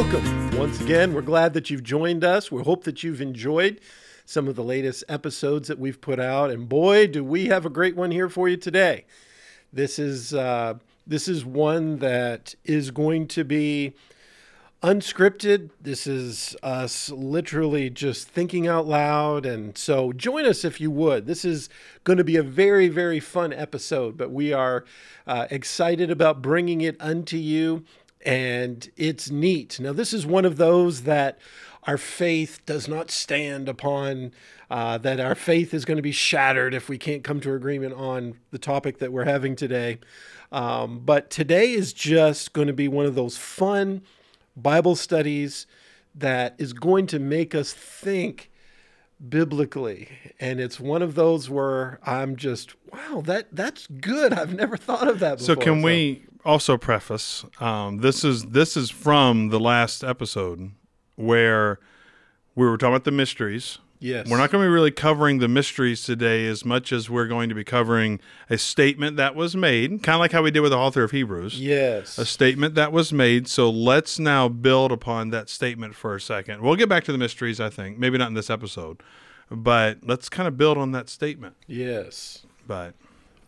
welcome. Once again, we're glad that you've joined us. We hope that you've enjoyed some of the latest episodes that we've put out. And boy, do we have a great one here for you today. This is uh, this is one that is going to be unscripted. This is us literally just thinking out loud. And so join us if you would. This is going to be a very, very fun episode, but we are uh, excited about bringing it unto you. And it's neat. Now, this is one of those that our faith does not stand upon, uh, that our faith is going to be shattered if we can't come to agreement on the topic that we're having today. Um, but today is just going to be one of those fun, Bible studies that is going to make us think biblically. And it's one of those where i'm just wow that that's good. I've never thought of that before. So can we also preface um, this is this is from the last episode where we were talking about the mysteries. Yes We're not going to be really covering the mysteries today as much as we're going to be covering a statement that was made, kind of like how we did with the author of Hebrews. yes A statement that was made. So let's now build upon that statement for a second. We'll get back to the mysteries, I think. Maybe not in this episode, but let's kind of build on that statement. yes But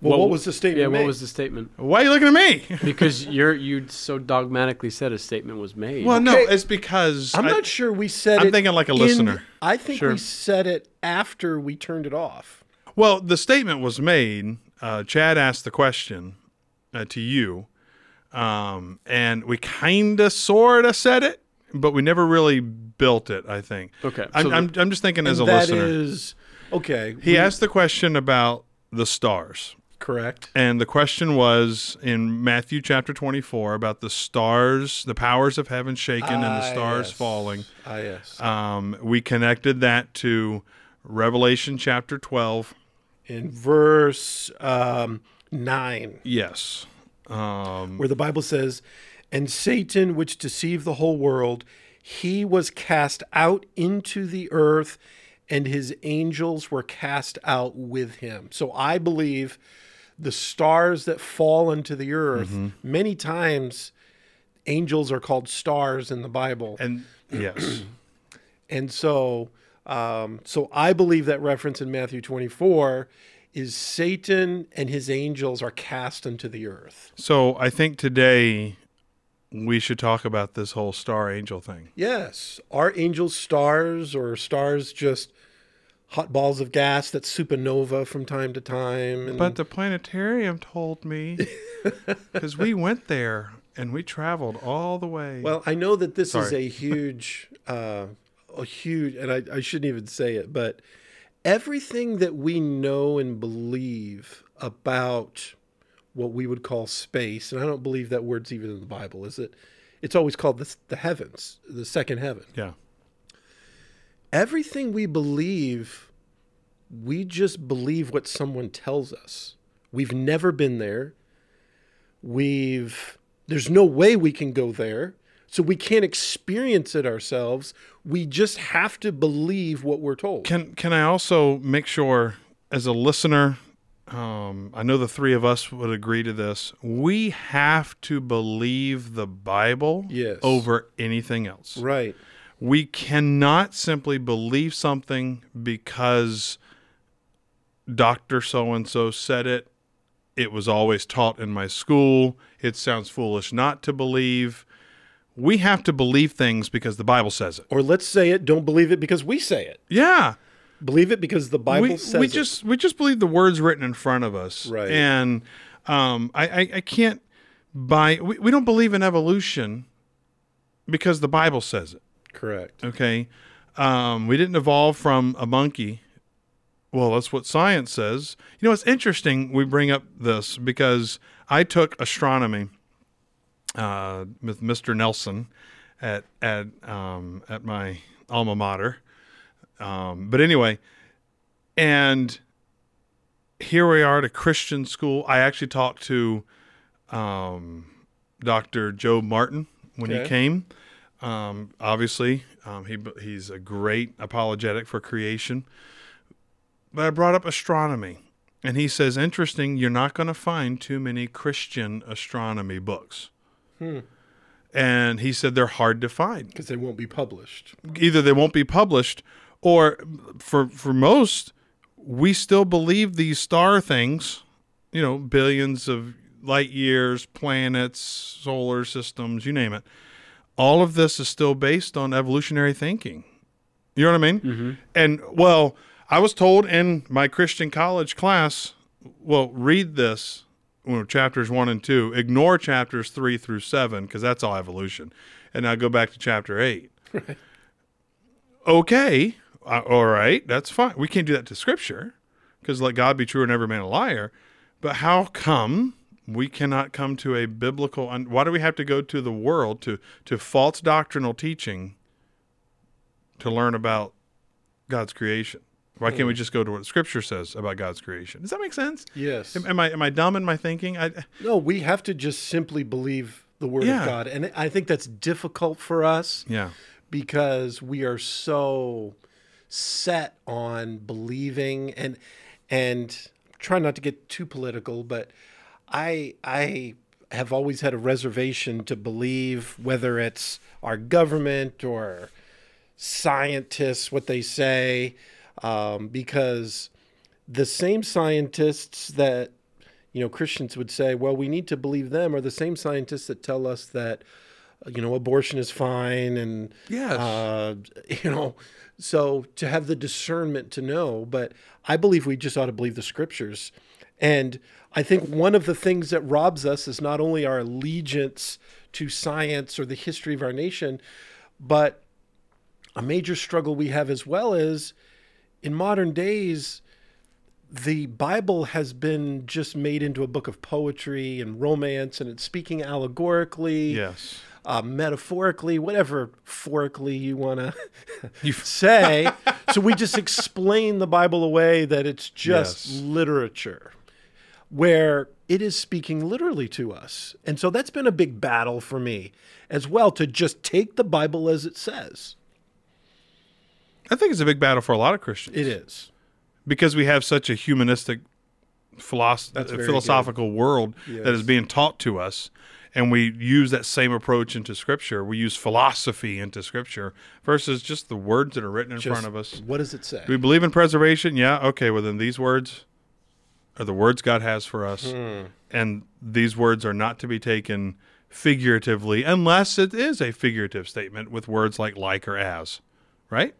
well, what, What- was the statement Yeah, made? what was the statement? why are you looking at me? Because you're you so dogmatically said a statement was made. well, no, Okay. it's because i'm I- not sure we said I'm it thinking like a in- listener. i think Sure. we said it after we turned it off Well, the statement was made. Uh, Chad asked the question uh, to you, um, and we kind of, sort of said it, but we never really built it. I think. Okay, I'm, so I'm, I'm just thinking as a And that listener. is okay he we- asked the question about the stars, correct and the question was in Matthew chapter 24 about the stars, the powers of heaven shaken, and the Ah, stars yes. falling. ah yes Um, we connected that to Revelation chapter 12. in verse um, 9 Yes. Um, where the Bible says, And Satan, which deceived the whole world, he was cast out into the earth, and his angels were cast out with him. So I believe the stars that fall into the earth, many times angels are called stars in the Bible. and yes. And so, um, so I believe that reference in Matthew 24 is Satan and his angels are cast into the earth. So I think today we should talk about this whole star angel thing. Yes. Are angels stars or stars just hot balls of gas that supernova from time to time? And But the planetarium told me because we went there and we traveled all the way. well, I know that this is a huge, uh, a huge, and I, I shouldn't even say it, but everything that we know and believe about what we would call space, and I don't believe that word's even in the Bible, is it? It's always called the, the heavens, the second heaven. yeah. Everything we believe, we just believe what someone tells us. We've never been there. We've there's no way we can go there. So we can't experience it ourselves. We just have to believe what we're told. Can can I also make sure as a listener um, I know the three of us would agree to this. We have to believe the Bible Yes. over anything else. right. We cannot simply believe something because Dr. So and so said it. It was always taught in my school. It sounds foolish not to believe. We have to believe things because the Bible says it. Or let's say it, don't believe it because we say it. Yeah. Believe it because the Bible we, says we it. just we just believe the words written in front of us. Right. And um, I, I, I can't buy we, we don't believe in evolution because the Bible says it. Correct. Okay. Um, we didn't evolve from a monkey. Well, that's what science says. You know, it's interesting we bring up this because I took astronomy uh, with Mr. Nelson at at um, at my alma mater. Um, but anyway, and here we are at a Christian school. I actually talked to um, Dr. Jobe Martin when he came. Um, obviously, um, he he's a great apologetic for creation. But I brought up astronomy, and he says, "Interesting. You're not going to find too many Christian astronomy books." And he said they're hard to find. Because they won't be published. Either they won't be published, or for for most, we still believe these star things. You know, billions of light years, planets, solar systems, you name it. All of this is still based on evolutionary thinking. You know what I mean? And well, I was told in my Christian college class, well, read this, you know, chapters one and two, ignore chapters three through seven because that's all evolution, and now go back to chapter eight. Okay, uh, all right, that's fine. We can't do that to Scripture because let God be true and every man a liar. But how come we cannot come to a biblical? Un- why do we have to go to the world to to false doctrinal teaching to learn about God's creation? Why can't we hmm. just go to what Scripture says about God's creation? Does that make sense? Yes. Am, am I am I dumb in my thinking? I, No, we have to just simply believe the word Yeah. of God. And I think that's difficult for us yeah, because we are so set on believing and and try not to get too political, but I I have always had a reservation to believe whether it's our government or scientists what they say um, because the same scientists that you know Christians would say, well, we need to believe them, are the same scientists that tell us that you know abortion is fine and Yes. uh, you know so to have the discernment to know but i believe we just ought to believe the scriptures and i think one of the things that robs us is not only our allegiance to science or the history of our nation but a major struggle we have as well is in modern days the bible has been just made into a book of poetry and romance and it's speaking allegorically yes. uh, metaphorically, whatever forically you want to say. so we just explain the Bible away that it's just Yes. literature, where it is speaking literally to us. And so that's been a big battle for me as well to just take the Bible as it says. I think it's a big battle for a lot of Christians. It is. because we have such a humanistic philosoph- philosophical world that is being taught to us and we use that same approach into scripture we use philosophy into scripture versus just the words that are written in Just, front of us What does it say? do we believe in preservation yeah okay well then these words are the words god has for us Hmm. and these words are not to be taken figuratively unless it is a figurative statement with words like like or as right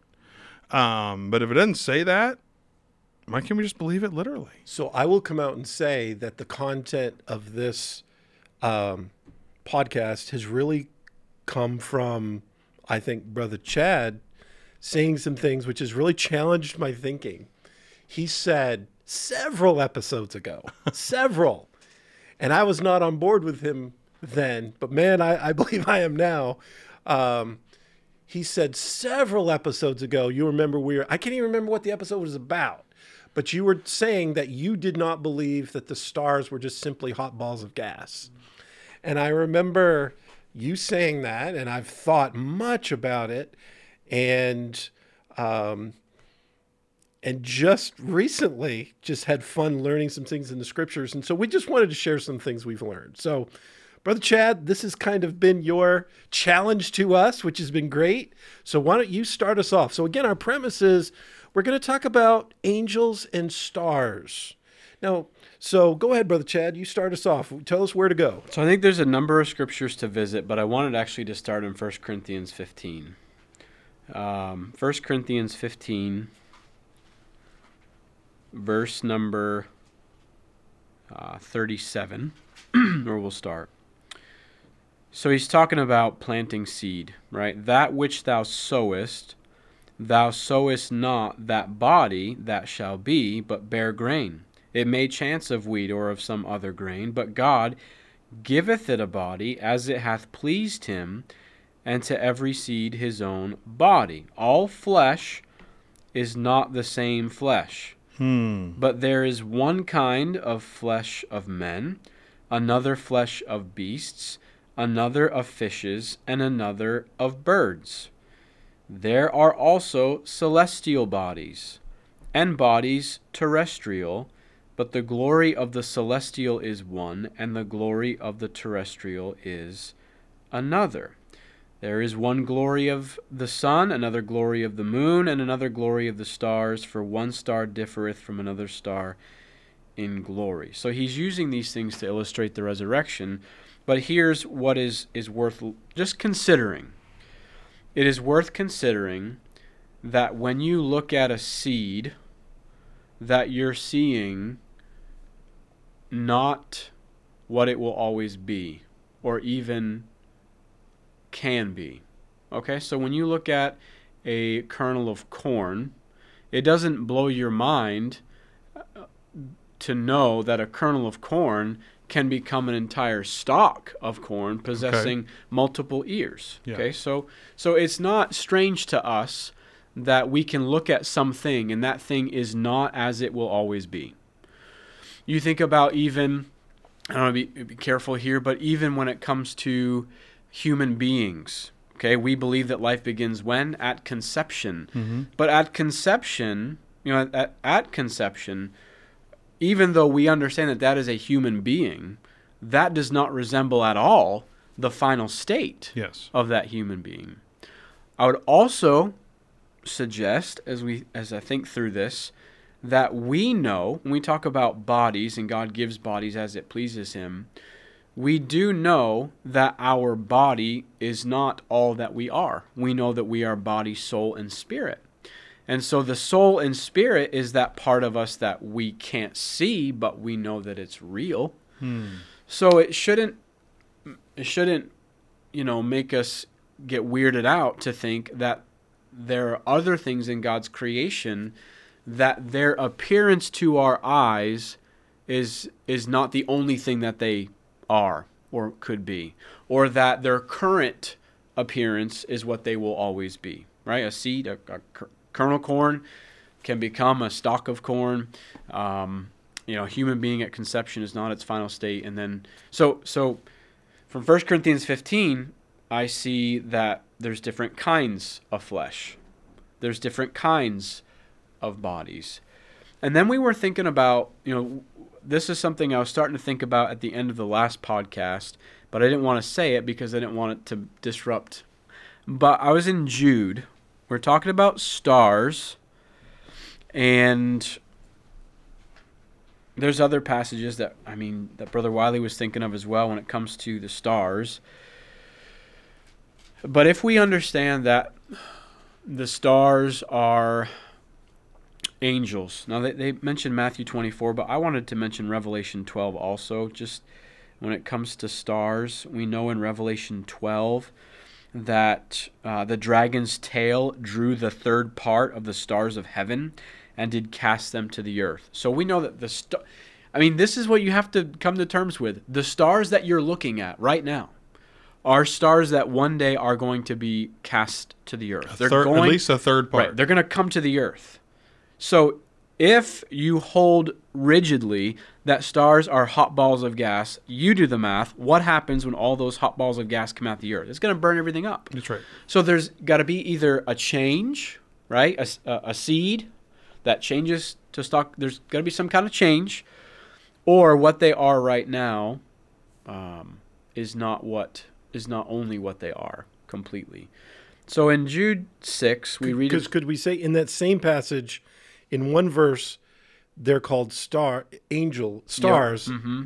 um, but if it doesn't say that why can't we just believe it literally? So I will come out and say that the content of this um, podcast has really come from, I think, Brother Chad saying some things which has really challenged my thinking. He said several episodes ago, several, and I was not on board with him then, but man, I, I believe I am now. Um, he said several episodes ago, you remember we were, I can't even remember what the episode was about, but you were saying that you did not believe that the stars were just simply hot balls of gas. And I remember you saying that, and I've thought much about it. And, um, and just recently just had fun learning some things in the scriptures. And so we just wanted to share some things we've learned. So, Brother Chad, this has kind of been your challenge to us, which has been great. So, why don't you start us off? So, again, our premise is we're going to talk about angels and stars. Now, so go ahead, Brother Chad. You start us off. Tell us where to go. So I think there's a number of scriptures to visit, but I wanted actually to start in 1 Corinthians 15. Um, 1 Corinthians 15, verse number uh, 37, where we'll start. So he's talking about planting seed, right? That which thou sowest, thou sowest not that body that shall be, but bare grain. It may chance of wheat or of some other grain, but God giveth it a body as it hath pleased him, and to every seed his own body. All flesh is not the same flesh, Hmm. but there is one kind of flesh of men, another flesh of beasts, another of fishes, and another of birds. There are also celestial bodies, and bodies terrestrial, but the glory of the celestial is one, and the glory of the terrestrial is another. There is one glory of the sun, another glory of the moon, and another glory of the stars, for one star differeth from another star in glory. So he's using these things to illustrate the resurrection, but here's what is, is worth just considering. It is worth considering that when you look at a seed, that you're seeing not what it will always be or even can be. Okay, so when you look at a kernel of corn, it doesn't blow your mind uh, to know that a kernel of corn can become an entire stalk of corn possessing okay. multiple ears. Yeah. Okay, so so it's not strange to us that we can look at something and that thing is not as it will always be. You think about even I don't want to be, be careful here, but even when it comes to human beings, okay, we believe that life begins when at conception. Mm-hmm. But at conception, you know, at, at conception, even though we understand that that is a human being, that does not resemble at all the final state yes. of that human being. I would also suggest, as we as I think through this, that we know when we talk about bodies and God gives bodies as it pleases Him, we do know that our body is not all that we are. We know that we are body, soul, and spirit. And so the soul and spirit is that part of us that we can't see, but we know that it's real. Hmm. So it shouldn't it shouldn't, you know, make us get weirded out to think that there are other things in God's creation that their appearance to our eyes is is not the only thing that they are or could be or that their current appearance is what they will always be right? A seed a, a kernel corn can become a stalk of corn. Um, you know a human being at conception is not its final state. And then so so from 1 corinthians 15 i see that there's different kinds of flesh. There's different kinds of bodies. And then we were thinking about, you know, this is something I was starting to think about at the end of the last podcast, but I didn't want to say it because I didn't want it to disrupt. But I was in Jude. We're talking about stars, and there's other passages that I mean that Brother Wiley was thinking of as well when it comes to the stars. But if we understand that the stars are angels. Now they, they mentioned Matthew 24, but I wanted to mention Revelation 12 also. Just when it comes to stars, we know in Revelation 12 that uh, the dragon's tail drew the third part of the stars of heaven and did cast them to the earth. So we know that the star. I mean, this is what you have to come to terms with. The stars that you're looking at right now are stars that one day are going to be cast to the earth. They're third, going, at least a third part. Right, they're going to come to the earth. So if you hold rigidly that stars are hot balls of gas, you do the math. What happens when all those hot balls of gas come out the earth? It's going to burn everything up. That's right. So there's got to be either a change, right? A, a, seed that changes to stock. There's got to be some kind of change, or what they are right now um, is not what is not only what they are completely. So in Jude six, we read because could we say in that same passage in one verse they're called star angel stars yep. mm-hmm.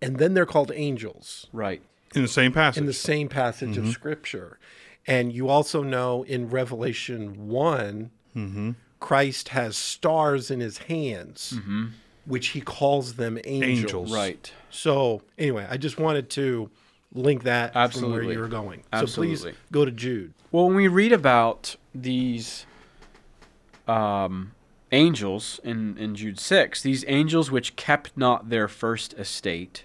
and then they're called angels right in the same passage in the same passage mm-hmm. of scripture and you also know in revelation one mm-hmm. christ has stars in his hands mm-hmm. which he calls them angels. angels. right so anyway i just wanted to link that Absolutely. from where you're going Absolutely. so please go to jude well when we read about these um, angels in, in Jude 6, these angels which kept not their first estate.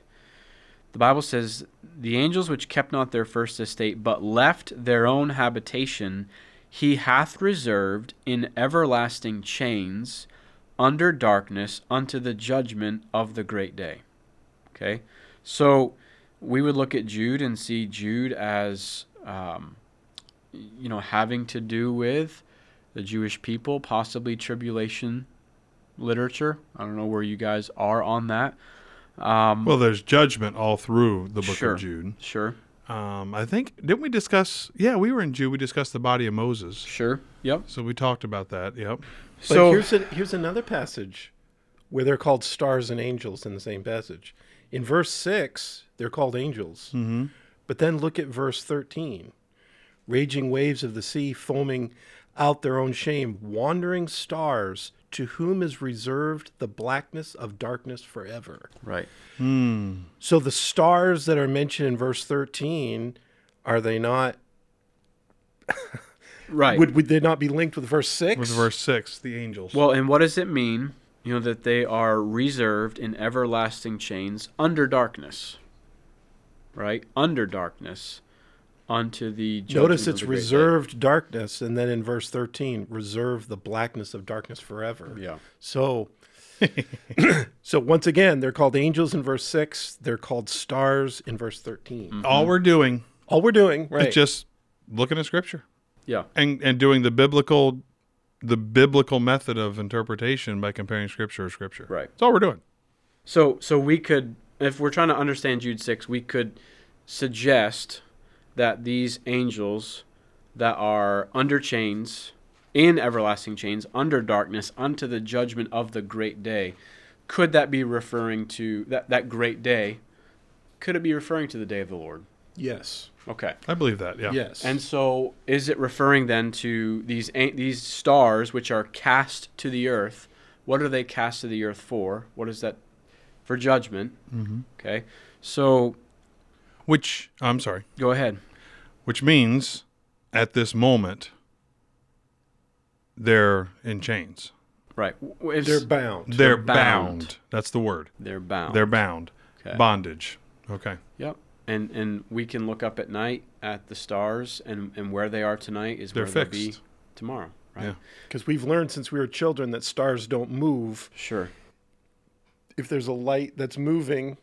The Bible says, The angels which kept not their first estate, but left their own habitation, he hath reserved in everlasting chains under darkness unto the judgment of the great day. Okay? So we would look at Jude and see Jude as, um, you know, having to do with the Jewish people, possibly tribulation literature. I don't know where you guys are on that. Um, well, there's judgment all through the book sure, of Jude. Sure. Um, I think didn't we discuss? Yeah, we were in Jude. We discussed the body of Moses. Sure. Yep. So we talked about that. Yep. But So here's a, here's another passage where they're called stars and angels in the same passage. In verse six, they're called angels. Mm-hmm. But then look at verse thirteen: raging waves of the sea, foaming out their own shame, wandering stars, to whom is reserved the blackness of darkness forever. right. Hmm. So the stars that are mentioned in verse thirteen, are they not? Right. Would would they not be linked with verse six? With verse six, the angels. Well, and what does it mean? You know that they are reserved in everlasting chains under darkness. Right? Under darkness unto the Notice it's the great day. reserved darkness, and then in verse 13, reserve the blackness of darkness forever. Yeah. So, so once again, they're called angels in verse 6. They're called stars in verse 13. Mm-hmm. All we're doing All we're doing, right? is just looking at Scripture Yeah. and and doing the biblical, the biblical method of interpretation by comparing Scripture to Scripture. Right. That's all we're doing. So so we could if we're trying to understand Jude 6, we could suggest that these angels that are under chains in everlasting chains under darkness unto the judgment of the great day could that be referring to that that great day could it be referring to the day of the Lord yes. okay I believe that. Yeah. Yes. and so is it referring then to these these stars which are cast to the earth what are they cast to the earth for what is that for judgment Mm-hmm. okay so Which I'm sorry. go ahead Which means, at this moment, they're in chains. right W- it's- they're bound. They're, bound. bound. That's the word. they're bound They're bound. Okay. Bondage. Okay. Yep. And and we can look up at night at the stars and and where they are tonight is They're where they'll be tomorrow. Right. Yeah. Because we've learned since we were children that stars don't move. Sure. If there's a light that's moving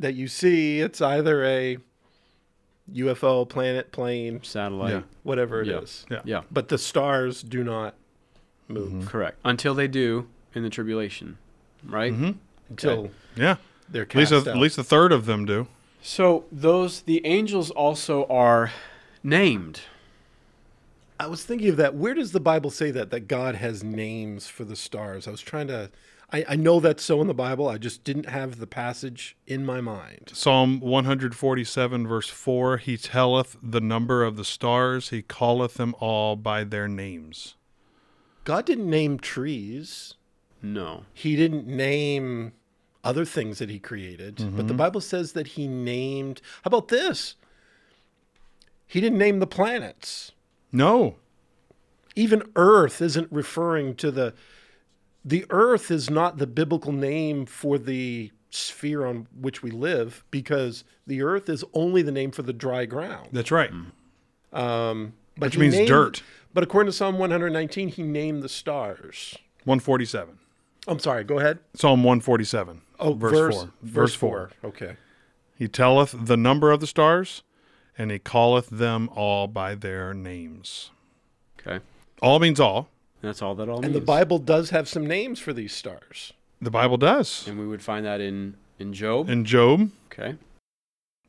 that you see, it's either a UFO, planet, plane, Satellite. Yeah. whatever it is. Yeah. Yeah. Yeah. But the stars do not move Correct. Until they do in the tribulation. Right. Mm-hmm. until Yeah. they're At least, cast a, out. at least a third of them do. So those the angels also are named. I was thinking of that. Where does the Bible say that that God has names for the stars? I was trying to. I, I know that's so in the Bible. I just didn't have the passage in my mind. Psalm 147, verse 4 He telleth the number of the stars, He calleth them all by their names. God didn't name trees. No. He didn't name other things that He created. But the mm-hmm. Bible says that He named. How about this? He didn't name the planets. No. Even Earth isn't referring to the. The Earth is not the biblical name for the sphere on which we live because the Earth is only the name for the dry ground. That's right. Um, but Which means named- dirt. But according to Psalm 119, he named the stars. 147. I'm sorry. Go ahead. Psalm 147. Oh, verse, verse, 4. Verse four. Okay. He telleth the number of the stars, and he calleth them all by their names. Okay. All means all. That's all that all And means. the Bible does have some names for these stars. The Bible does. And we would find that in in Job. In Job, Okay.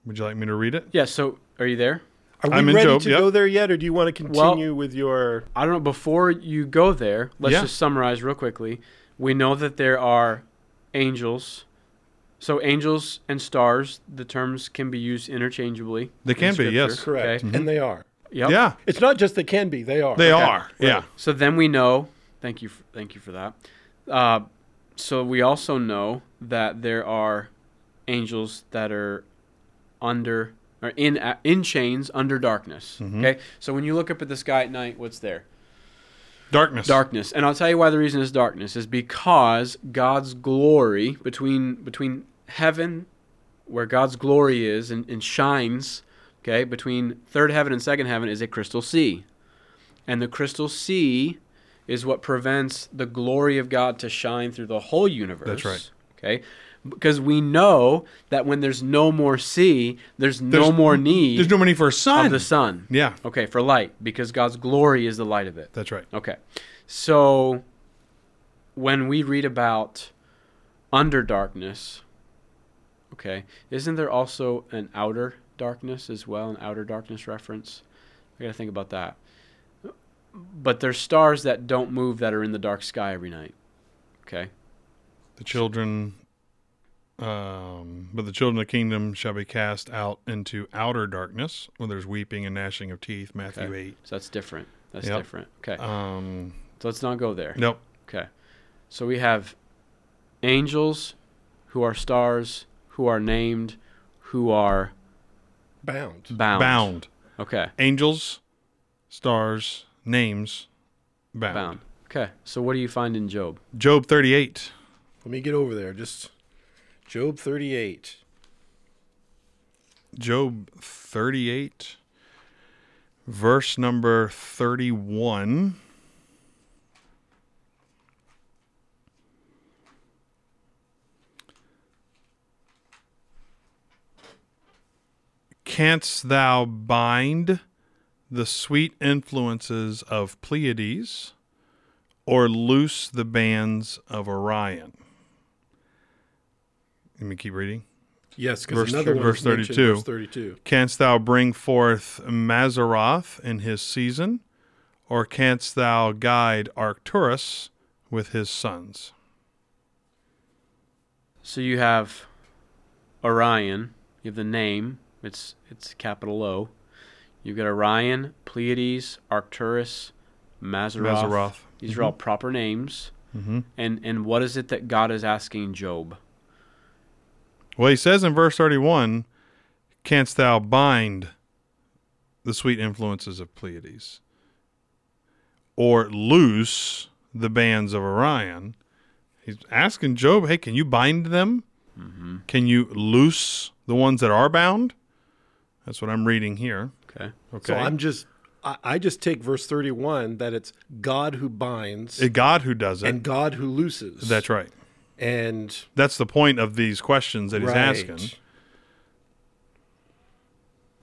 would you like me to read it? Yeah. So are you there? Are we I'm in ready Job, to yep. go there yet, or do you want to continue with your? I don't know. Before you go there, let's Yeah. just summarize real quickly. We know that there are angels. So angels and stars, the terms can be used interchangeably. They can be, yes. Correct, Okay. and they are. Yep. Yeah, It's not just they can be; they are. they Okay. are. Yeah. So then we know. Thank you. For, thank you for that. Uh, so we also know that there are angels that are under or in uh, in chains under darkness. Okay. So when you look up at the sky at night, what's there? Darkness. darkness and i'll tell you why the reason is darkness is because god's glory between between heaven where god's glory is and, and shines okay between third heaven and second heaven is a crystal sea and the crystal sea is what prevents the glory of god to shine through the whole universe That's right. okay because we know that when there's no more sea there's, no more need There's no money for a sun. of the sun yeah, okay for light because god's glory is the light of it that's right. Okay. So when we read about under darkness, okay, isn't there also an outer darkness as well, an outer darkness reference. I got to think about that. But there's stars that don't move that are in the dark sky every night. Okay. The children, um, but the children of the kingdom shall be cast out into outer darkness, where there's weeping and gnashing of teeth. Matthew Okay. eight. So that's different. That's Yep. different. Okay. Um, So let's not go there. nope. Okay. So we have angels who are stars, who are named, who are Bound. bound. Bound. Okay. Angels, stars, names, bound. Bound. Okay. So what do you find in Job? Job thirty-eight. Let me get over there. Just Job 38. Job 38, verse number 31. Canst thou bind the sweet influences of Pleiades or loose the bands of Orion? Let me keep reading. Yes, Verse- because another one verse 32. Verse 32. Canst thou bring forth Mazzaroth in his season, or canst thou guide Arcturus with his sons? So you have Orion. You have the name. It's it's capital O. You've got Orion, Pleiades, Arcturus, Mazzaroth. Mazzaroth. These are all proper names. Mm-hmm. And and what is it that God is asking Job? Well, he says in verse 31 Canst thou bind the sweet influences of Pleiades, or loose the bands of Orion? He's asking Job, hey, can you bind them? Mm-hmm. Can you loose the ones that are bound? That's what I'm reading here. Okay. Okay. So I'm just, I, I just take verse 31 that it's God who binds A God who does it. and God who looses. That's right. And That's the point of these questions that he's right. asking.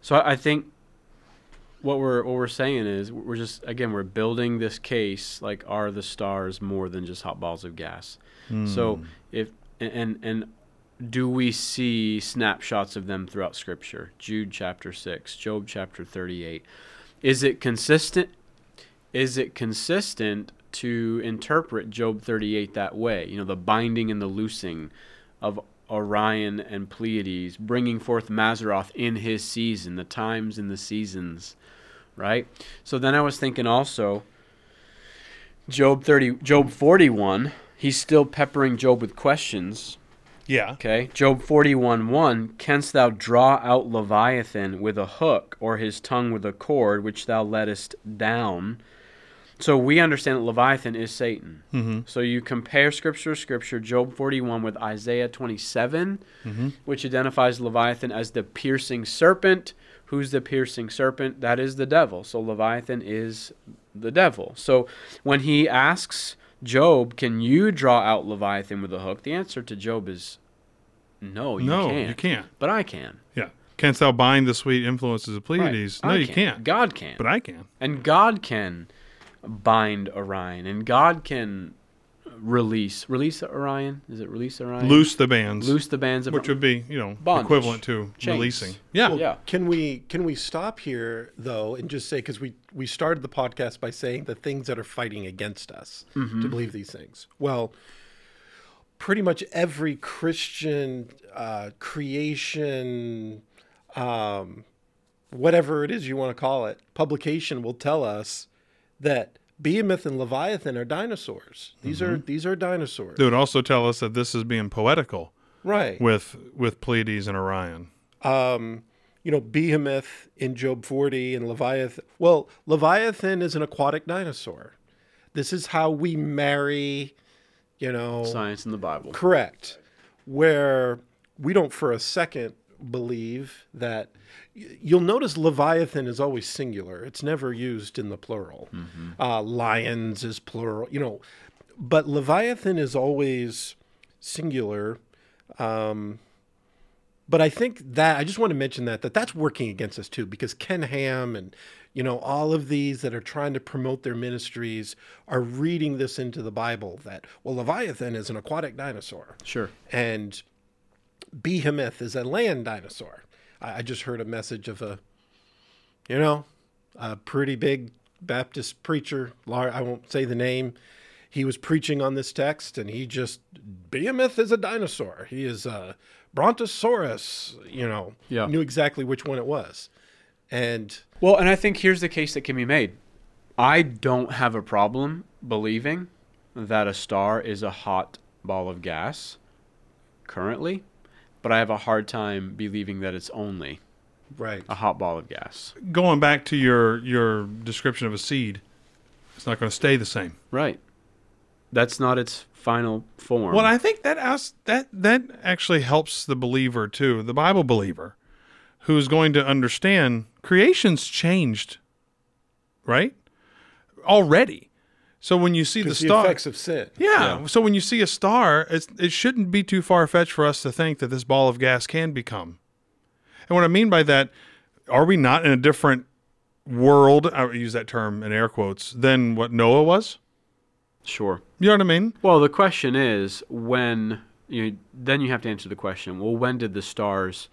So I I think what we're what we're saying is we're just again we're building this case like are the stars more than just hot balls of gas. So Hmm. if and and do we see snapshots of them throughout Scripture? Jude chapter six, Job chapter thirty-eight. Is it consistent? Is it consistent to interpret Job thirty-eight that way? You know, the binding and the loosing of Orion and Pleiades, bringing forth Mazzaroth in his season, the times and the seasons, right? So then I was thinking also, Job thirty, Job forty-one. He's still peppering Job with questions. Yeah. Okay. Job 41 1 Canst thou draw out Leviathan with a hook, or his tongue with a cord, which thou lettest down? So we understand that Leviathan is Satan. Mm-hmm. So you compare scripture to scripture, Job 41 with Isaiah 27, Mm-hmm. which identifies Leviathan as the piercing serpent. Who's the piercing serpent? That is the devil. So Leviathan is the devil. So when he asks Job, can you draw out Leviathan with a hook? The answer to Job is no, you no, can't. you can't. But I can. Yeah. Canst thou bind the sweet influences of Pleiades? Right. No, I you can. can't. God can. But I can. and God can bind Orion, and God can release release Orion. Is it release Orion? Loose the bands, loose the bands of which would be, you know, Bondage. equivalent to Chains. releasing. Yeah. Well, Yeah. Can we can we stop here though and just say because we we started the podcast by saying the things that are fighting against us Mm-hmm. to believe these things. Well, pretty much every Christian uh, creation, um, whatever it is you want to call it, publication will tell us that Behemoth and Leviathan are dinosaurs. These Mm-hmm. are these are dinosaurs, They would also tell us that this is being poetical right? with with Pleiades and Orion. um, you know, Behemoth in Job 40 and Leviathan. Well, Leviathan is an aquatic dinosaur. This is how we marry, you know, science and the Bible. correct. Where we don't for a second believe that y- you'll notice Leviathan is always singular. It's never used in the plural. Uh, lions is plural, you know, but Leviathan is always singular. Um, but I think that I just want to mention that that that's working against us too because Ken Ham and you know all of these that are trying to promote their ministries are reading this into the Bible that well Leviathan is an aquatic dinosaur Sure. and Behemoth is a land dinosaur. I, I just heard a message of a, you know, a pretty big Baptist preacher. I won't say the name. He was preaching on this text, and he just Behemoth is a dinosaur. He is a Brontosaurus. You know, Yeah. knew exactly which one it was, and Well, and I think here's the case that can be made. I don't have a problem believing that a star is a hot ball of gas currently, but I have a hard time believing that it's only right. a hot ball of gas. Going back to your your description of a seed, it's not going to stay the same. Right. That's not its final form. Well, I think that as, that that actually helps the believer too, the Bible believer, who's going to understand creation's changed, right? Already. So when you see the Because the, star, effects of sin. yeah, Yeah. So when you see a star, it's, it shouldn't be too far fetched for us to think that this ball of gas can become. And what I mean by that, are we not in a different world? I use that term in air quotes than what Noah was. sure. You know what I mean? Well, the question is when you then you have to answer the question. Well, when did the stars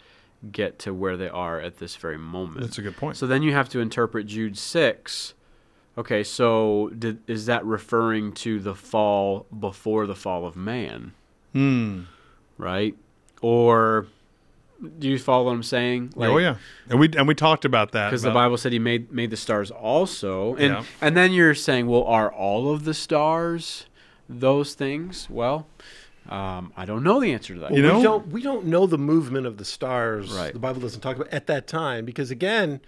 get to where they are at this very moment? That's a good point. So then you have to interpret Jude 6. Okay, so did, is that referring to the fall before the fall of man, Hmm. right? Or do you follow what I'm saying? oh yeah, and we and we talked about that Because the Bible said he made made the stars also. And Yeah. and then you're saying, well, are all of the stars those things? Well, um, I don't know the answer to that. You know- we don't we don't know the movement of the stars. Right. The Bible doesn't talk about at that time because again,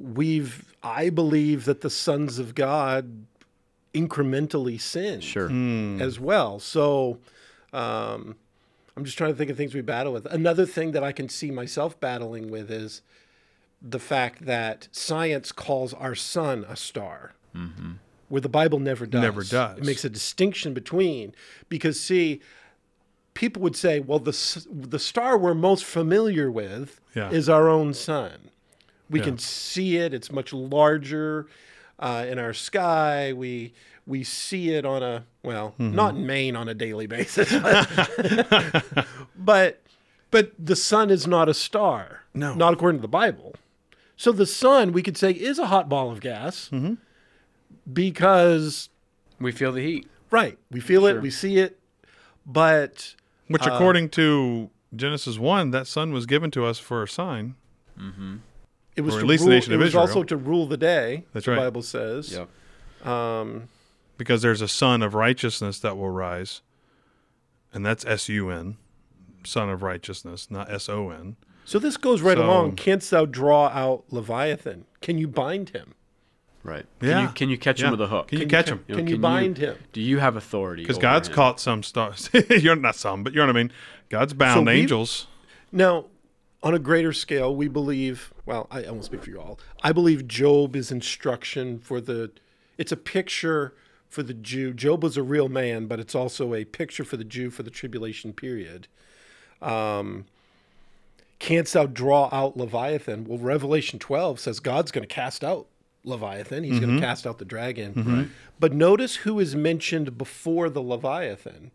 we've I believe that the sons of God incrementally sin Sure. Hmm. as well. So um, I'm just trying to think of things we battle with. Another thing that I can see myself battling with is the fact that science calls our sun a star, where the Bible never does. Never does. It makes a distinction between because see, people would say, well, the the star we're most familiar with Yeah. is our own sun. We Yeah. can see it; it's much larger uh, in our sky. We we see it on a well, Mm-hmm. not in Maine on a daily basis, but, but but the sun is not a star. No. not according to the Bible. So the sun, we could say, is a hot ball of gas Mm-hmm. because We feel the heat. right, we feel Sure. it, we see it, but which uh, according to Genesis one, that sun was given to us for a sign. It was or at to least the rule, nation it was also to rule the day. That's right. the. Bible says. Um, because there's a sun of righteousness that will rise, and that's S U N, sun of righteousness, not S O N. so this goes right So- along. Canst thou draw out Leviathan? Can you bind him? Right. Yeah. Can you, can you catch Yeah. him with a hook? Can you Can catch you, him? You know, Can can you you- bind him? Do you have authority? Because God's him? caught some stars. You're not some, but you know what I mean. God's bound we- angels. Now, on a greater scale, we believe, well, I, I won't speak for you all. I believe Job is instruction for the, it's a picture for the Jew. Job was a real man, but it's also a picture for the Jew for the tribulation period. Um, canst thou draw out Leviathan? Well, Revelation 12 says God's going to cast out Leviathan. He's going to cast out the dragon. But notice who is mentioned before the Leviathan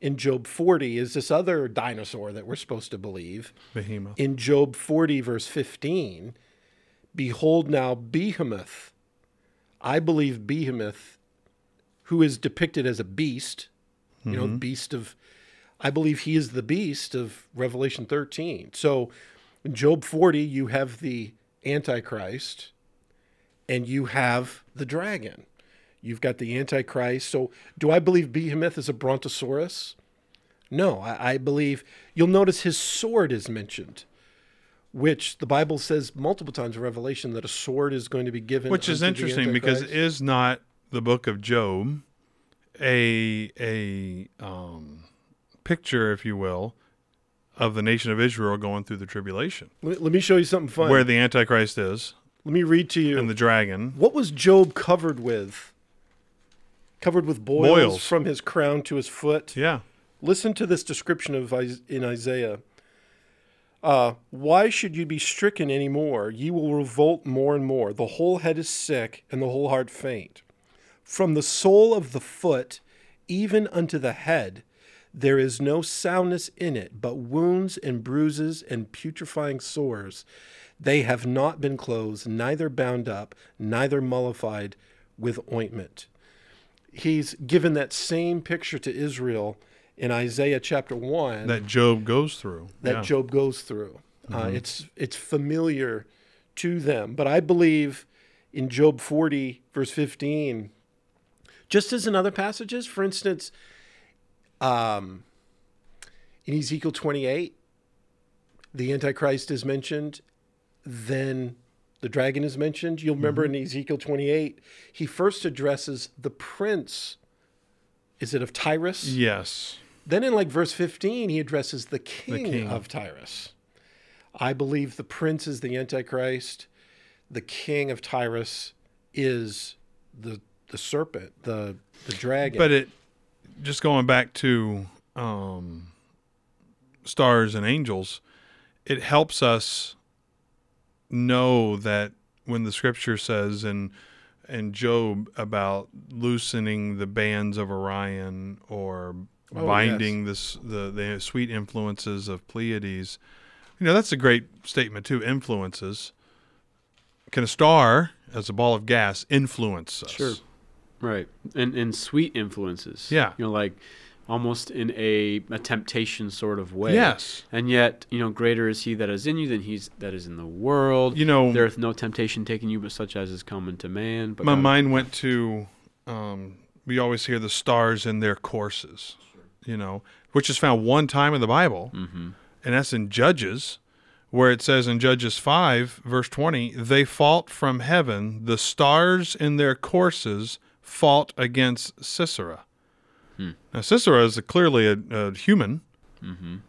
in Job 40 is this other dinosaur that we're supposed to believe. Behemoth. In Job 40, verse 15, behold now Behemoth. I believe Behemoth, who is depicted as a beast, you know, mm-hmm. beast of, I believe he is the beast of Revelation 13. So in Job 40, you have the Antichrist and you have the dragon. You've got the Antichrist. So, do I believe Behemoth is a brontosaurus? No, I, I believe you'll notice his sword is mentioned, which the Bible says multiple times in Revelation that a sword is going to be given. Which is interesting because is not the book of Job a a um, picture, if you will, of the nation of Israel going through the tribulation, let, let me show you something fun. where the Antichrist is let me read to you. and the dragon. what was Job covered with? Covered with boils, Boils. from his crown to his foot. Yeah, Listen to this description of in Isaiah. Uh, Why should you be stricken any more? Ye will revolt more and more. The whole head is sick, and the whole heart faint. From the sole of the foot even unto the head, There is no soundness in it, but wounds and bruises and putrefying sores. They have not been closed, neither bound up, neither mollified with ointment. He's given that same picture to Israel in Isaiah chapter 1 That Job goes through. that yeah. Job goes through. Uh, it's it's familiar to them, but I believe in Job 40 verse 15, just as in other passages, for instance, um, in Ezekiel 28, the Antichrist is mentioned, then the dragon is mentioned. You'll remember in Ezekiel 28, he first addresses the prince. Is it of Tyrus? Yes. Then in like verse 15, he addresses the king, the king. of Tyrus. I believe the prince is the Antichrist. The king of Tyrus is the the serpent, the the dragon. But it just going back to um, stars and angels, it helps us know that when the scripture says in in Job about loosening the bands of Orion or Oh, binding this the the sweet influences of Pleiades, you know that's a great statement too. Influences. Can a star, as a ball of gas, influence us? Sure. Right. And and sweet influences. Yeah. You know, like almost in a, a temptation sort of way. Yes. And yet, you know, greater is he that is in you than he's that is in the world. You know, there is no temptation taking you but such as is common to man. But my God- mind went to um, we always hear the stars in their courses you know which is found one time in the bible Mhm. and that's in judges where it says in judges 5 verse 20 they fought from heaven the stars in their courses fought against sisera Hmm. now sisera is clearly a, a human Mhm.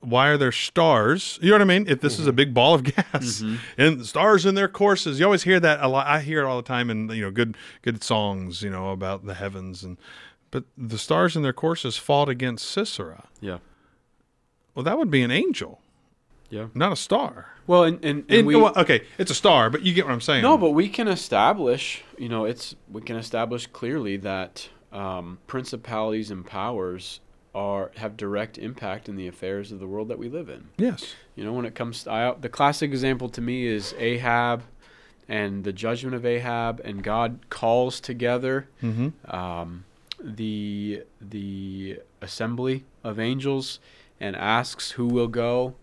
why are there stars? You know what I mean? If this is a big ball of gas and stars in their courses, you always hear that a lot. I hear it all the time in you know good good songs, you know about the heavens and but the stars in their courses fought against Sisera. Yeah. Well, that would be an angel, Yeah. not a star. Well, and and, and And- we well, okay, it's a star, but you get what I'm saying. No, but we can establish, you know, it's we can establish clearly that um, principalities and powers are have direct impact in the affairs of the world that we live in. yes, You know, when it comes to I, the classic example to me is Ahab and the judgment of Ahab, and God calls together mm-hmm. um, the the assembly of angels and asks who will go,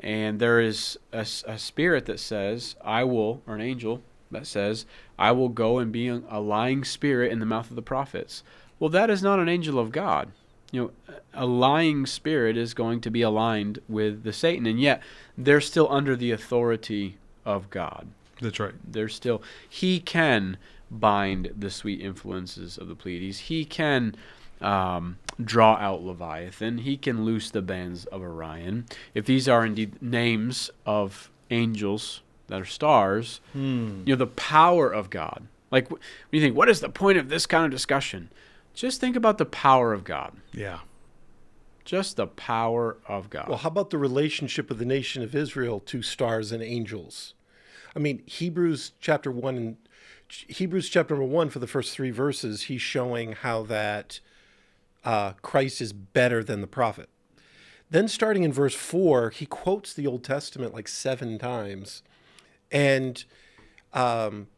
and there is a spirit that says, "I will," or an angel that says, "I will go and be a lying spirit in the mouth of the prophets." Well, that is not an angel of God. You know, a lying spirit is going to be aligned with the Satan, and yet they're still under the authority of God that's right. they're still he can bind the sweet influences of the Pleiades. He can um, draw out Leviathan. He can loose the bands of Orion. If these are indeed names of angels that are stars, Hmm. you know the power of God. Like when you think, what is the point of this kind of discussion? Just think about the power of God. Yeah, Just the power of God. Well, how about the relationship of the nation of Israel to stars and angels? I mean, Hebrews chapter 1 and Hebrews chapter number 1 for the first 3 verses, he's showing how that uh, Christ is better than the prophet. Then starting in verse 4, he quotes the Old Testament like 7 times and um,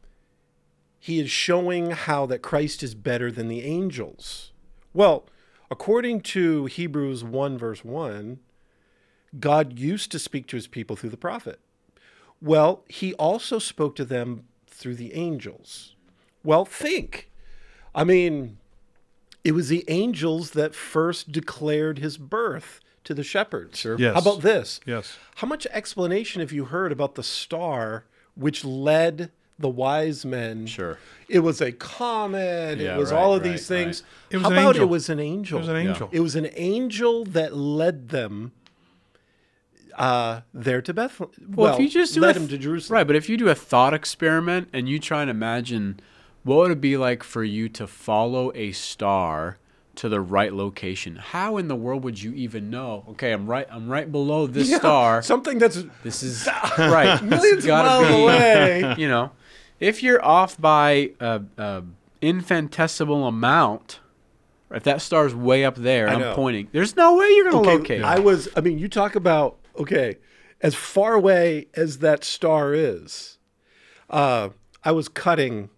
he is showing how that Christ is better than the angels. Well, according to Hebrews 1 verse 1, God used to speak to his people through the prophet. Well, he also spoke to them through the angels. Well, think. I mean, it was the angels that first declared his birth to the shepherds. Sure. Yes. How about this? yes. How much explanation have you heard about the star which led the wise men? Sure. It was a comet. Yeah, it was right, all of right, these things. It was How an about angel. it was an angel? It was an angel. It was an angel that led them uh, there to Bethlehem. Well, if you just do led a them th- to Jerusalem. Right, but if you do a thought experiment and you try and imagine what would it be like for you to follow a star to the right location, how in the world would you even know? Okay, I'm right. I'm right below this Yeah, star. something that's This is right. millions of miles be, away. You know, if you're off by a, a infinitesimal amount, If that star's way up there, I'm pointing. There's no way you're gonna Okay, locate. I was. I mean, you talk about okay, as far away as that star is. Uh, I was cutting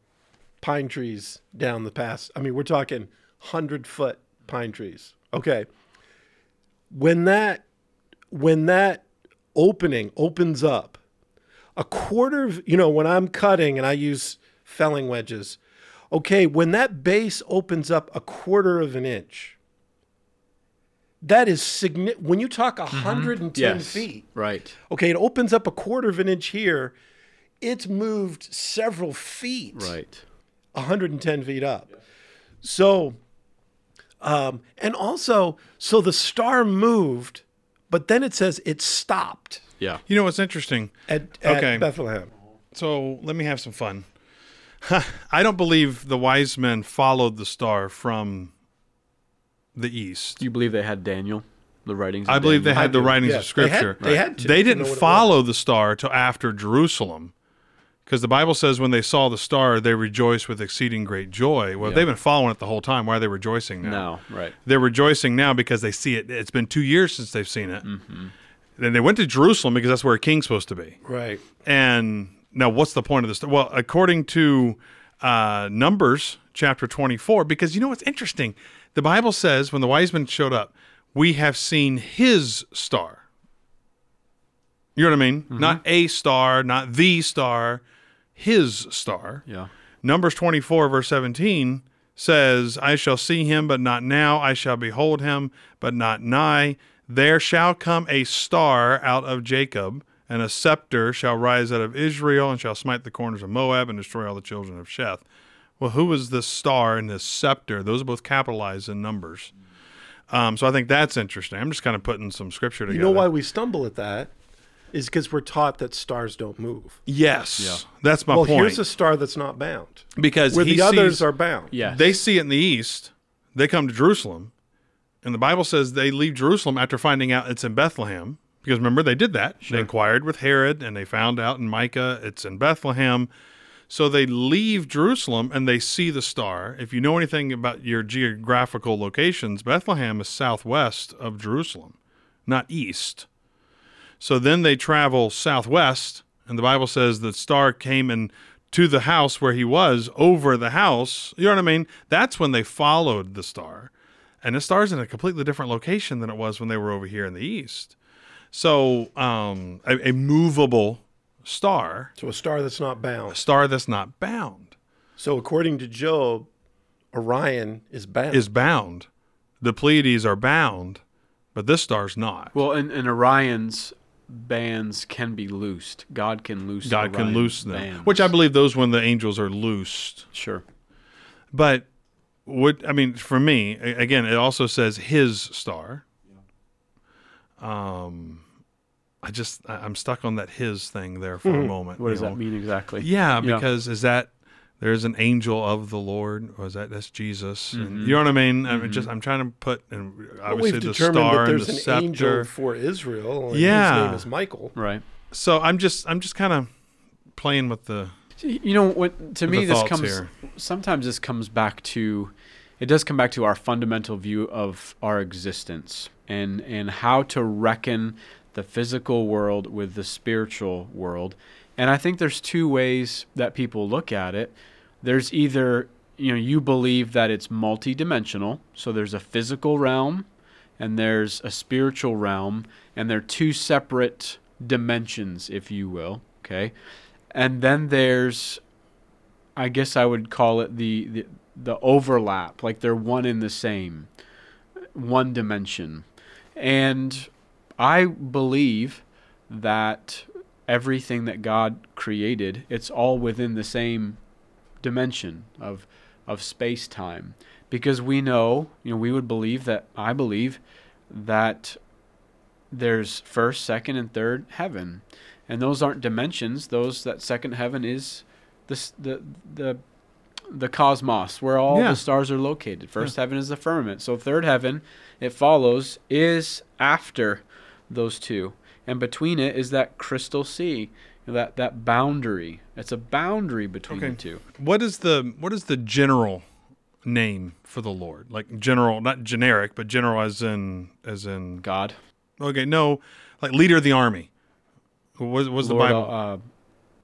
pine trees down the pass. I mean, we're talking hundred foot pine trees. Okay, when that when that opening opens up, a quarter of you know when I'm cutting and I use felling wedges. Okay, when that base opens up a quarter of an inch, that is significant. When you talk 110 mm-hmm. yes. feet, Right. okay, it opens up a quarter of an inch here. It's moved several feet, Right. 110 feet up. So, um, and also, so the star moved, but then it says it stopped Yeah. You know what's interesting? at, at Okay. Bethlehem. So let me have some fun. I don't believe the wise men followed the star from the east. Do you believe they had Daniel, the writings? Of I believe they Daniel? had the do, writings yes. of They had- Scripture. they had to They didn't follow the star till after Jerusalem, because the Bible says when they saw the star, they rejoiced with exceeding great joy. Well, Yeah. they've been following it the whole time. Why are they rejoicing now? No. Right. They're rejoicing now because they see it. It's been two years since they've seen it. Mm-hmm. Then they went to Jerusalem because that's where a king's supposed to be. Right. And now, what's the point of this? Well, according to uh, Numbers chapter 24, because you know what's interesting? The Bible says when the wise men showed up, we have seen his star. You know what I mean? Not a star, not the star, his star. Yeah. Numbers 24, verse 17 says, I shall see him, but not now. I shall behold him, but not nigh. There shall come a star out of Jacob, and a scepter shall rise out of Israel, and shall smite the corners of Moab, and destroy all the children of Sheth. Well, who is this star and this scepter? Those are both capitalized in Numbers. Um, so I think that's interesting. I'm just kind of putting some scripture together. You know why we stumble at that? Is because we're taught that stars don't move. Yes. Yeah. That's my point. well, point. here's a star that's not bound, because where he the others are bound. Yeah, They see it in the east. They come to Jerusalem. And the Bible says they leave Jerusalem after finding out it's in Bethlehem. Because remember, they did that. They inquired with Herod and they found out in Micah it's in Bethlehem. So they leave Jerusalem and they see the star. If you know anything about your geographical locations, Bethlehem is southwest of Jerusalem, not east. So then they travel southwest, and the Bible says the star came and to the house where he was over the house. You know what I mean? That's when they followed the star. And the star's in a completely different location than it was when they were over here in the east. So, um, a, a movable star, So a star that's not bound. a star that's not bound, So according to Job, Orion is bound. is bound. The Pleiades are bound, but this star's not. Well, and, and Orion's bands can be loosed. God can loose. God can loose them, bands. which I believe those when the angels are loosed. sure. But what I mean for me, again, it also says his star. Um, I just I'm stuck on that his thing there for a moment. What does you that mean exactly? Yeah, Yeah. because is that there's an angel of the Lord, or is that that's Jesus? Mm-hmm. you know what I mean? I'm just I'm trying to put and But obviously we've the determined star that and there's the an angel scepter. for Israel. And Yeah. His name is Michael. Right. So I'm just I'm just kind of playing with the You know what? To me, this comes. here. Sometimes this comes back to. It does come back to our fundamental view of our existence and and how to reckon the physical world with the spiritual world. And I think there's two ways that people look at it. There's either you know you believe that it's multidimensional, so there's a physical realm and there's a spiritual realm, and they're two separate dimensions, if you will. Okay, and then there's, I guess I would call it the the, the overlap, like they're one in the same, one dimension, and I believe that everything that God created, it's all within the same dimension of of space time because we know you know we would believe that I believe that there's first second and third heaven. And those aren't dimensions. Those that second heaven is this the the the cosmos where all Yeah. the stars are located. First heaven is the firmament. So third heaven it follows is after those two and between it is that crystal sea that that boundary it's a boundary between Okay. the two what is the what is the general name for the Lord, like general, not generic, but general as in as in. God. Okay, no, like leader of the army. Was was the Bible? uh,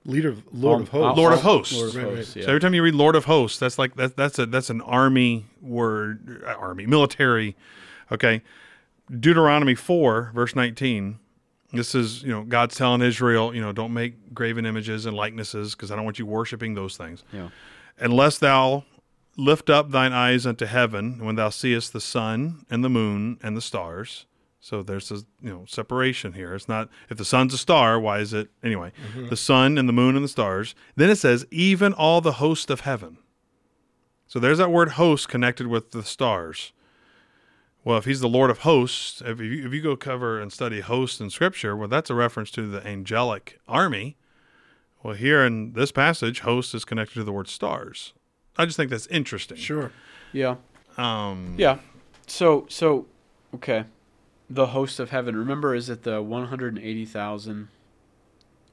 Leader of Lord of hosts. Lord of hosts. Lord of Right, right. Yeah. So every time you read Lord of Hosts, that's like that, that's a that's an army word, uh, army military. Okay, Deuteronomy four verse nineteen. This is you know God's telling Israel, you know, don't make graven images and likenesses because I don't want you worshiping those things. yeah. Unless thou lift up thine eyes unto heaven when thou seest the sun and the moon and the stars. So there's a you know separation here. It's not if the sun's a star, why is it anyway? Mm-hmm. The sun and the moon and the stars. Then it says even all the host of heaven. So there's that word host connected with the stars. Well, if he's the Lord of hosts, if you, if you go cover and study hosts in Scripture, well, that's a reference to the angelic army. Well, here in this passage, host is connected to the word stars. I just think that's interesting. Sure. Yeah. Um, Yeah. So so okay. The host of heaven. Remember, is it the one hundred and eighty thousand?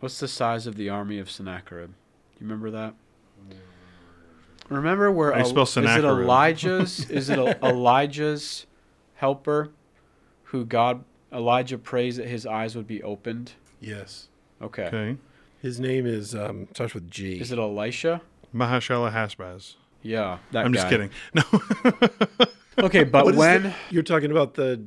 What's the size of the army of Sennacherib? You remember that? Remember where you spell is it Elijah's? is it Elijah's helper, who God Elijah prays that his eyes would be opened? Yes. Okay. Okay. His name is um, starts with G. Is it Elisha? Maher-shalal-hash-baz. Yeah, that I'm guy. just kidding. No. Okay, but What is when the- you're talking about the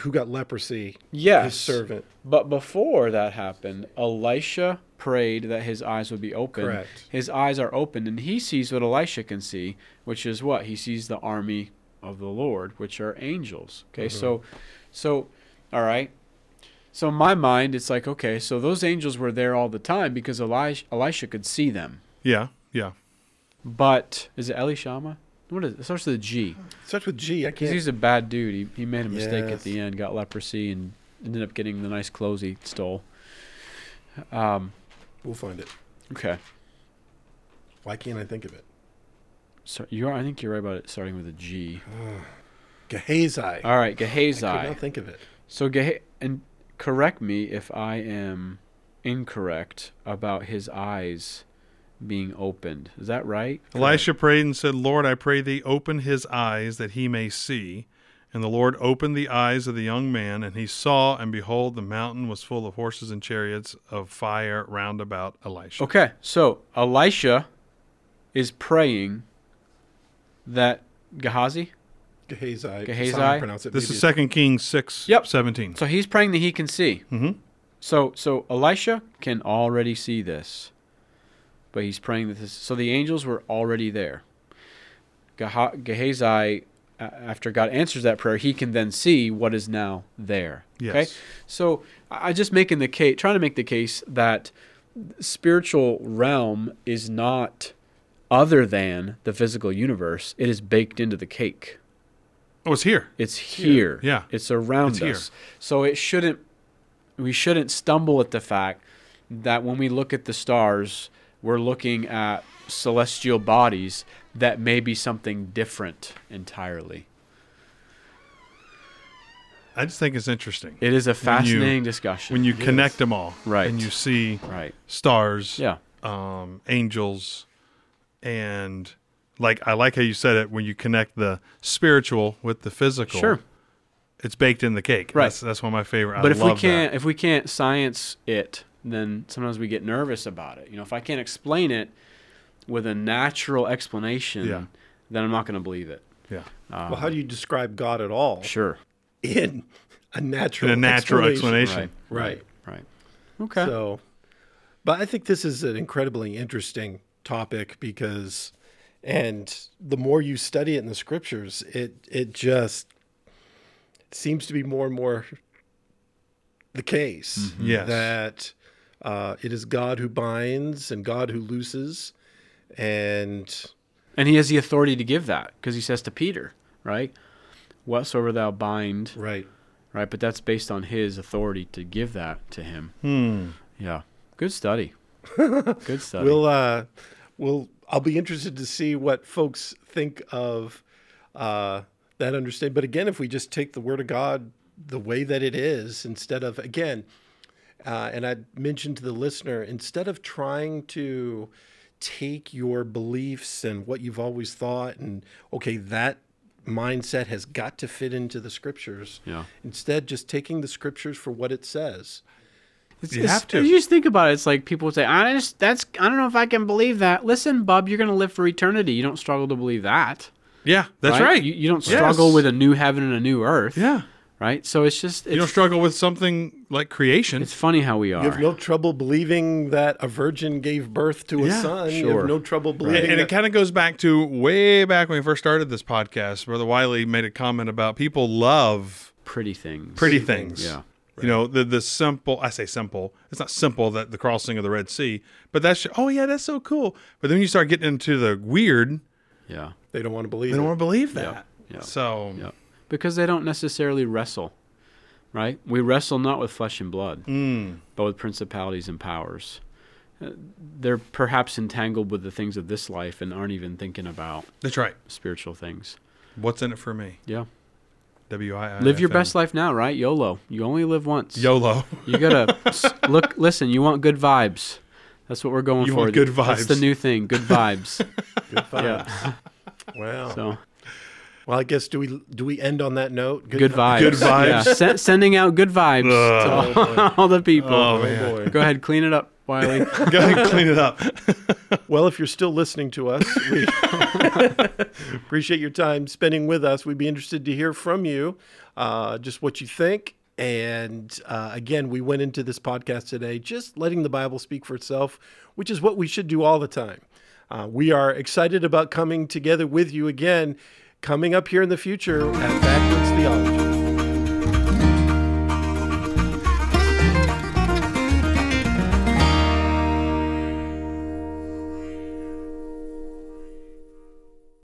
who got leprosy, yes, his servant. But before that happened, Elisha prayed that his eyes would be open. Correct. His eyes are opened, and he sees what Elisha can see, which is what he sees the army of the Lord, which are angels. Okay, so, so, all right. So in my mind, it's like okay, so those angels were there all the time because Elisha, Elisha could see them. yeah, yeah. But is it Elishama? What is it? It starts with a G. starts with G. I Because can't. he's a bad dude. He, he made a mistake at the end, got leprosy, and ended up getting the nice clothes he stole. Um, We'll find it. okay. Why can't I think of it? So you're, I think you're right about it starting with a G. Gehazi. All right, I could Gehazi. not think of it. So Geha- and correct me if I am incorrect about his eyes being opened. Is that right? Elisha prayed and said, Lord, I pray thee, open his eyes that he may see. And the Lord opened the eyes of the young man, and he saw, and behold, the mountain was full of horses and chariots of fire round about Elisha. Okay, so Elisha is praying that Gehazi. Gehazi. Gehazi? That's how I pronounce it. This Maybe is Second Kings 6, Yep. 17. So he's praying that he can see. Mhm. So so Elisha can already see this, but he's praying that this. So the angels were already there. Geha- Gehazi, after God answers that prayer, he can then see what is now there. Okay. Yes. So I I just making the case, trying to make the case that spiritual realm is not other than the physical universe. It is baked into the cake. Oh, it's here. It's here. Yeah. It's around It's here. So it shouldn't we shouldn't stumble at the fact that when we look at the stars, we're looking at celestial bodies that may be something different entirely. I just think it's interesting. It is a fascinating discussion. when you connect them all Right. and you see right. stars, Yeah. um, angels, and like I like how you said it when you connect the spiritual with the physical. Sure. it's baked in the cake. Right. That's, that's one of my favorite. But I if we can't if we can't science it, then sometimes we get nervous about it. You know, if I can't explain it with a natural explanation, Yeah. then I'm not going to believe it. Yeah, Um, Well, how do you describe God at all sure. in a natural in a natural explanation? explanation. Right. Right. Right. Okay. So, but I think this is an incredibly interesting topic because, and the more you study it in the scriptures, it it just seems to be more and more the case Yes. that uh, it is God who binds and God who looses, and And he has the authority to give that because he says to Peter, right? Whatsoever thou bind, right. right? But that's based on his authority to give that to him. Hmm. Yeah. Good study. Good study. We'll uh, we'll I'll be interested to see what folks think of uh, that understanding. But again, if we just take the Word of God the way that it is, instead of again, uh, and I mentioned to the listener, instead of trying to take your beliefs and what you've always thought and okay, that mindset has got to fit into the scriptures. Yeah. Instead, just taking the scriptures for what it says. It's, You it's- have to. You just think about it. It's like people would say, "I just that's I don't know if I can believe that." Listen, bub, you're going to live for eternity. You don't struggle to believe that. Yeah, that's right. You, you don't struggle Yes. with a new heaven and a new earth. yeah. Right. So it's just it's, You don't struggle with something like creation. it's funny how we are. You have no trouble believing that a virgin gave birth to a Yeah, son. You sure. have no trouble And, believing and it kind of goes back to way back when we first started this podcast. Brother Wiley made a comment about people love pretty things. pretty things. Yeah. You know, the the simple, I say simple, it's not simple that the crossing of the Red Sea, but that's, oh yeah, that's so cool. But then you start getting into the weird, Yeah. they don't want to believe they don't it. want to believe that. Yeah. So, Yeah. Because they don't necessarily wrestle. Right? We wrestle not with flesh and blood, mm, but with principalities and powers. Uh, They're perhaps entangled with the things of this life and aren't even thinking about that's right. spiritual things. What's in it for me? Yeah. W I I. Live your best life now, right? YOLO. You only live once. YOLO. You gotta look. Listen, you want good vibes. That's what we're going You for. want good vibes. That's the new thing. Good vibes. Good vibes. yeah. Wow. So Well, I guess do we do we end on that note? good vibes. Good vibes. Yeah. Se- sending out good vibes Ugh. Oh, to all, all the people. Oh, Oh, man. boy. Go ahead, clean it up, Wiley. Go ahead and clean it up. Well, if you're still listening to us, we appreciate your time spending with us. We'd be interested to hear from you, uh, just what you think. And uh, again, we went into this podcast today just letting the Bible speak for itself, which is what we should do all the time. Uh, we are excited about coming together with you again, coming up here in the future at Backwoods Theology.